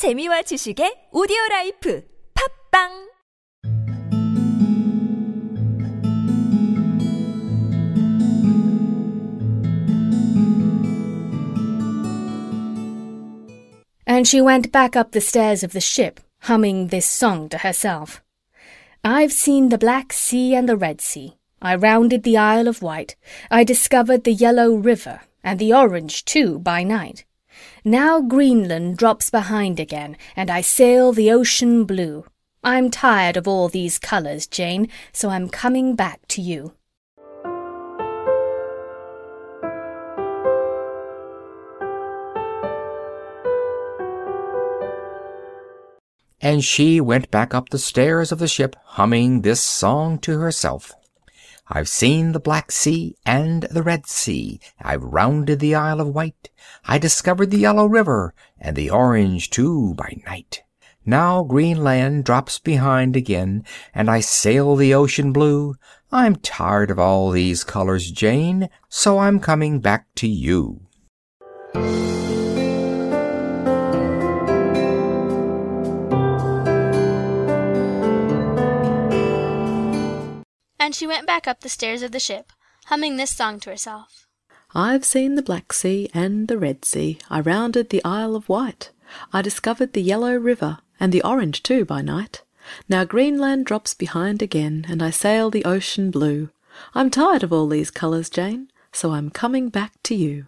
재미와 지식의 오디오 라이프 팟빵 and she went back up the stairs of the ship, humming this song to herself. I've seen the Black Sea and the Red Sea. I rounded the Isle of Wight. I discovered the Yellow River, and the Orange, too, by night. Now Greenland drops behind again, and I sail the ocean blue. I'm tired of all these colours, Jane, so I'm coming back to you. And she went back up the stairs of the ship, humming this song to herself. I've seen the Black Sea and the Red Sea. I've rounded the Isle of Wight. I discovered the Yellow River and the Orange too by night. Now Greenland drops behind again, and I sail the ocean blue. I'm tired of all these colors, Jane, so I'm coming back to you. And she went back up the stairs of the ship, humming this song to herself. I've seen the Black Sea and the Red Sea. I rounded the Isle of Wight. I discovered the Yellow River, and the Orange too by night. Now Greenland drops behind again, and I sail the ocean blue. I'm tired of all these colours, Jane, so I'm coming back to you.